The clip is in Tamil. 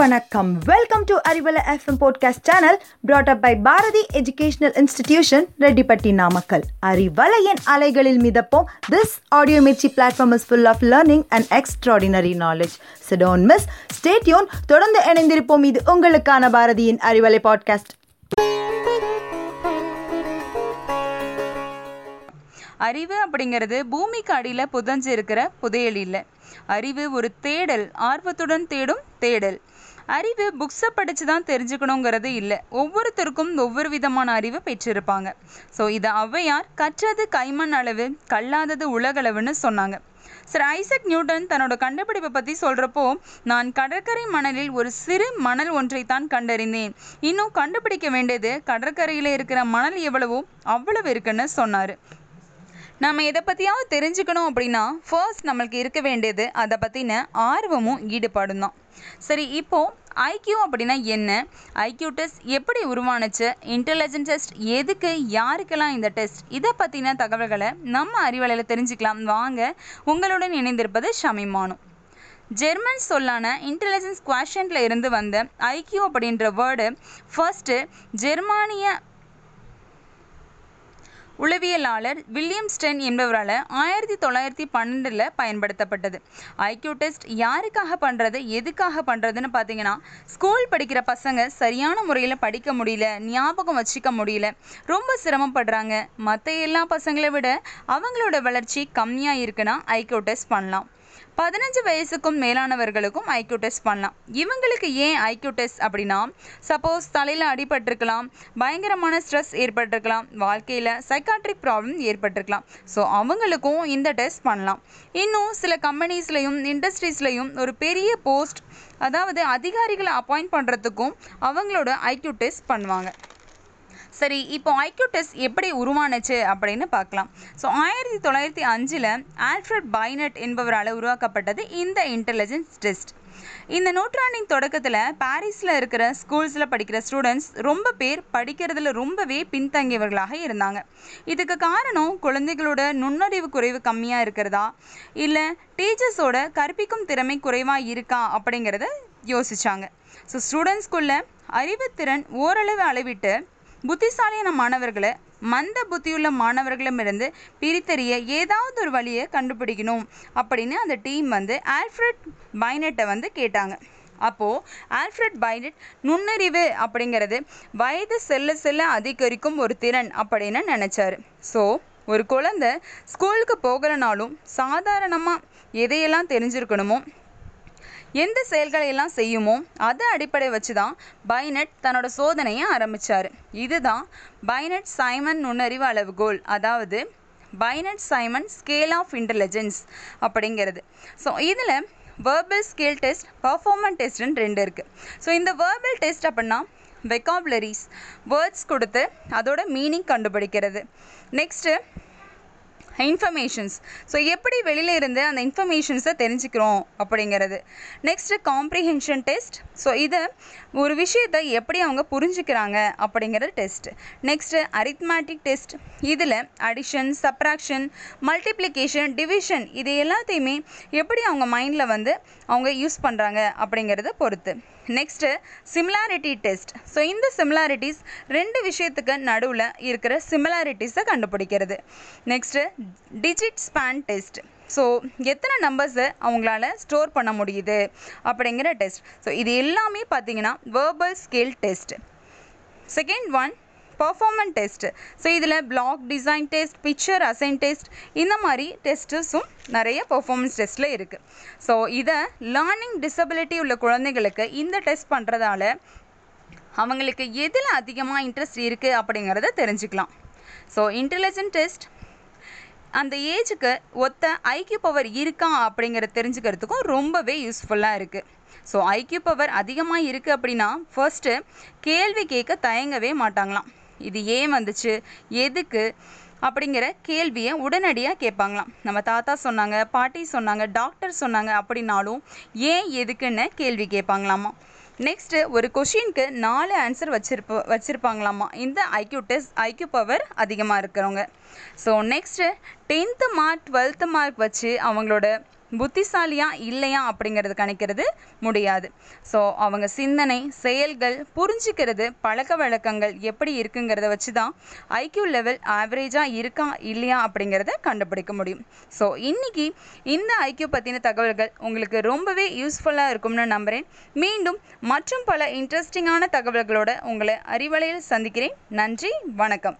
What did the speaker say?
வணக்கம். Welcome to Arivalai FM podcast channel brought up by Bharathi educational institution Rettipatti Namakkal அறிவலையின் அலைகளில் மிதப்போம். This audio Mirchi platform is full of learning and extraordinary knowledge so don't miss stay tuned தொடர்ந்து இணைந்திருப்போம். இது உங்களுக்கான பாரதியின் அறிவலை பாட்காஸ்ட் அறிவு அப்படிங்கிறது பூமிக்கு அடியில் புதஞ்சு இருக்கிற புதையல் இல்லை அறிவு ஒரு தேடல் ஆர்வத்துடன் தேடும் தேடல். அறிவு புக்ஸை படித்து தான் தெரிஞ்சுக்கணுங்கிறது இல்லை. ஒவ்வொருத்தருக்கும் ஒவ்வொரு விதமான அறிவு பெற்றிருப்பாங்க. ஸோ இதை ஔவையார் கற்றது கைமண் அளவு கல்லாதது உலகளவுன்னு சொன்னாங்க. சர் ஐசக் நியூட்டன் தன்னோட கண்டுபிடிப்பை பற்றி சொல்கிறப்போ நான் கடற்கரை மணலில் ஒரு சிறு மணல் ஒன்றை தான் கண்டறிந்தேன். இன்னும் கண்டுபிடிக்க வேண்டியது கடற்கரையில் இருக்கிற மணல் எவ்வளவோ அவ்வளவு இருக்குன்னு சொன்னார். நம்ம எதை பற்றியாவது தெரிஞ்சுக்கணும் அப்படின்னா ஃபர்ஸ்ட் நம்மளுக்கு இருக்க வேண்டியது அதை பற்றின ஆர்வமும் ஈடுபாடும் தான். சரி இப்போது ஐக்யூ அப்படின்னா என்ன? ஐக்யூ டெஸ்ட் எப்படி உருவானுச்சு? இன்டெலிஜென்ட் டெஸ்ட் எதுக்கு? யாருக்கெல்லாம் இந்த டெஸ்ட் இதை பற்றின தகவல்களை நம்ம அறிவலையில் தெரிஞ்சுக்கலாம். வாங்க உங்களுடன் இணைந்திருப்பது ஷமிமானும் ஜெர்மன் சொல்லான இன்டெலிஜென்ஸ் குவாஷன்ல இருந்து வந்த ஐக்யூ அப்படின்ற வேர்டு ஃபர்ஸ்ட்டு ஜெர்மானிய உளவியலாளர் வில்லியம் ஸ்டென் என்பவரால் ஆயிரத்தி தொள்ளாயிரத்தி பன்னெண்டில் பயன்படுத்தப்பட்டது. ஐக்யூ டெஸ்ட் யாருக்காக பண்ணுறது எதுக்காக பண்ணுறதுன்னு பார்த்தீங்கன்னா ஸ்கூல் படிக்கிற பசங்க சரியான முறையில் படிக்க முடியல ஞாபகம் வச்சுக்க முடியல ரொம்ப சிரமப்படுறாங்க. மற்ற எல்லா பசங்களை விட அவங்களோட வளர்ச்சி கம்மியாக இருக்குன்னா ஐக்யூ டெஸ்ட் பண்ணலாம். பதினஞ்சு வயசுக்கும் மேலானவர்களுக்கும் ஐக்யூ டெஸ்ட் பண்ணலாம். இவங்களுக்கு ஏன் ஐக்யூ டெஸ்ட் அப்படின்னா சப்போஸ் தலையில் அடிபட்டிருக்கலாம் பயங்கரமான ஸ்ட்ரெஸ் ஏற்பட்டிருக்கலாம் வாழ்க்கையில் சைக்காட்ரிக் ப்ராப்ளம் ஏற்பட்டிருக்கலாம். ஸோ அவங்களுக்கும் இந்த டெஸ்ட் பண்ணலாம். இன்னும் சில கம்பெனிஸ்லையும் இண்டஸ்ட்ரீஸ்லையும் ஒரு பெரிய போஸ்ட் அதாவது அதிகாரிகளை அப்பாயிண்ட் பண்ணுறதுக்கும் அவங்களோட ஐக்யூ டெஸ்ட் பண்ணுவாங்க. சரி இப்போ ஐக்யூ டெஸ்ட் எப்படி உருவானுச்சு அப்படின்னு பார்க்கலாம். ஸோ ஆயிரத்தி தொள்ளாயிரத்தி அஞ்சில் ஆல்ஃப்ரட் பைனட் என்பவரால் உருவாக்கப்பட்டது இந்த இன்டெலிஜென்ஸ் டெஸ்ட் இந்த நூற்றாண்டின் தொடக்கத்தில் பாரிஸில் இருக்கிற ஸ்கூல்ஸில் படிக்கிற ஸ்டூடெண்ட்ஸ் ரொம்ப பேர் படிக்கிறதுல ரொம்பவே பின்தங்கியவர்களாக இருந்தாங்க. இதுக்கு காரணம் குழந்தைகளோட நுண்ணறிவு குறைவு கம்மியாக இருக்கிறதா? இல்லை டீச்சர்ஸோட கற்பிக்கும் திறமை குறைவாக இருக்கா? அப்படிங்கிறத யோசிச்சாங்க. ஸோ ஸ்டூடெண்ட்ஸ்குள்ள அறிவுத்திறன் ஓரளவு அளவிட்டு புத்திசாலியான மாணவர்களை மந்த புத்தியுள்ள மாணவர்களிடமிருந்து பிரித்தறிய ஏதாவது ஒரு வழியை கண்டுபிடிக்கணும் அப்படின்னு அந்த டீம் வந்து ஆல்ஃப்ரட் பைனட்டை வந்து கேட்டாங்க. அப்போது ஆல்ஃப்ரட் பைனட் நுண்ணறிவு அப்படிங்கிறது வயது செல்ல செல்ல அதிகரிக்கும் ஒரு திறன் அப்படின்னு நினச்சாரு. ஸோ ஒரு குழந்தை ஸ்கூலுக்கு போகலனாலும் சாதாரணமாக எதையெல்லாம் தெரிஞ்சிருக்கணுமோ எந்த செயல்களை எல்லாம் செய்யுமோ அதை அடிப்படை வச்சு தான் பைனட் தன்னோட சோதனையை ஆரம்பித்தார் இதுதான் பைனட் சைமன் நுண்ணறிவு அளவுகோல். அதாவது Binet Simon scale of intelligence அப்படிங்கிறது. ஸோ இதில் வேர்பல் ஸ்கேல் டெஸ்ட் பர்ஃபார்மன் டெஸ்ட்னு ரெண்டு இருக்குது ஸோ இந்த வேர்பல் டெஸ்ட் அப்படின்னா வெக்காபுலரிஸ் வேர்ட்ஸ் கொடுத்து அதோட மீனிங் கண்டுபிடிக்கிறது. நெக்ஸ்ட்டு இன்ஃபர்மேஷன்ஸ் ஸோ எப்படி வெளியில் இருந்து அந்த இன்ஃபர்மேஷன்ஸை தெரிஞ்சுக்கிறோம் அப்படிங்கிறது. நெக்ஸ்ட்டு காம்ப்ரிஹென்ஷன் டெஸ்ட் ஸோ இதை ஒரு விஷயத்தை எப்படி அவங்க புரிஞ்சுக்கிறாங்க அப்படிங்கிறது டெஸ்ட் நெக்ஸ்ட்டு அரித்மேட்டிக் டெஸ்ட் இதில் அடிஷன் சப்ராக்ஷன் மல்டிப்ளிகேஷன் டிவிஷன் இது எல்லாத்தையுமே எப்படி அவங்க மைண்டில் வந்து அவங்க யூஸ் பண்ணுறாங்க அப்படிங்கிறத பொறுத்து. நெக்ஸ்ட்டு சிமிலாரிட்டி டெஸ்ட் ஸோ இந்த சிமிலாரிட்டிஸ் ரெண்டு விஷயத்துக்கு நடுவில் இருக்கிற சிமிலாரிட்டிஸை கண்டுபிடிக்கிறது. Next digit span test so எத்தனை நம்பர்ஸை அவங்களால ஸ்டோர் பண்ண முடியுது அப்படிங்கிற டெஸ்ட் ஸோ இது எல்லாமே பார்த்தீங்கன்னா verbal scale test second one performance test so இதில் block design test picture assign test இந்த மாதிரி டெஸ்ட்டஸும் நிறைய பர்ஃபார்மன்ஸ் டெஸ்ட்டில் இருக்குது ஸோ இதை லேர்னிங் டிசபிலிட்டி உள்ள குழந்தைகளுக்கு இந்த டெஸ்ட் பண்ணுறதால அவங்களுக்கு எதில் அதிகமாக இன்ட்ரெஸ்ட் இருக்குது அப்படிங்கிறத தெரிஞ்சுக்கலாம். ஸோ இன்டெலிஜென்ட் டெஸ்ட் அந்த ஏஜுக்கு ஒத்த ஐக்யூ பவர் இருக்கா அப்படிங்கிறத தெரிஞ்சுக்கிறதுக்கும் ரொம்பவே யூஸ்ஃபுல்லாக இருக்குது ஸோ ஐக்யூ பவர் அதிகமாக இருக்குது அப்படின்னா ஃபர்ஸ்ட்டு கேள்வி கேட்க தயங்கவே மாட்டாங்களாம். இது ஏன் வந்துச்சு? எதுக்கு? அப்படிங்கிற கேள்வியை உடனடியாக கேட்பாங்களாம். நம்ம தாத்தா சொன்னாங்க பாட்டி சொன்னாங்க டாக்டர் சொன்னாங்க அப்படின்னாலும் ஏன் எதுக்குன்னு கேள்வி கேட்பாங்களாமா? நெக்ஸ்ட்டு ஒரு கொஷினுக்கு நாலு ஆன்சர் வச்சிருப்ப வச்சுருப்பாங்களாமா? இந்த ஐக்யூ டெஸ்ட் ஐக்யூ பவர் அதிகமாக இருக்கிறவங்க. So next tenth mark twelfth mark வச்சு அவங்களோட புத்திசாலியா இல்லையா அப்படிங்கிறது கணிக்கிறது முடியாது. ஸோ அவங்க சிந்தனை செயல்கள் புரிஞ்சுக்கிறது பழக்க வழக்கங்கள் எப்படி இருக்குங்கிறத வச்சு தான் ஐக்யூ லெவல் ஆவரேஜாக இருக்கா இல்லையா அப்படிங்கிறத கண்டுபிடிக்க முடியும். ஸோ இன்னைக்கு இந்த ஐக்யூ பற்றின தகவல்கள் உங்களுக்கு ரொம்பவே யூஸ்ஃபுல்லாக இருக்கும்னு நம்புகிறேன் மீண்டும் மற்றும் பல இன்ட்ரெஸ்டிங்கான தகவல்களோட உங்களை அறிவலையில் சந்திக்கிறேன். நன்றி வணக்கம்.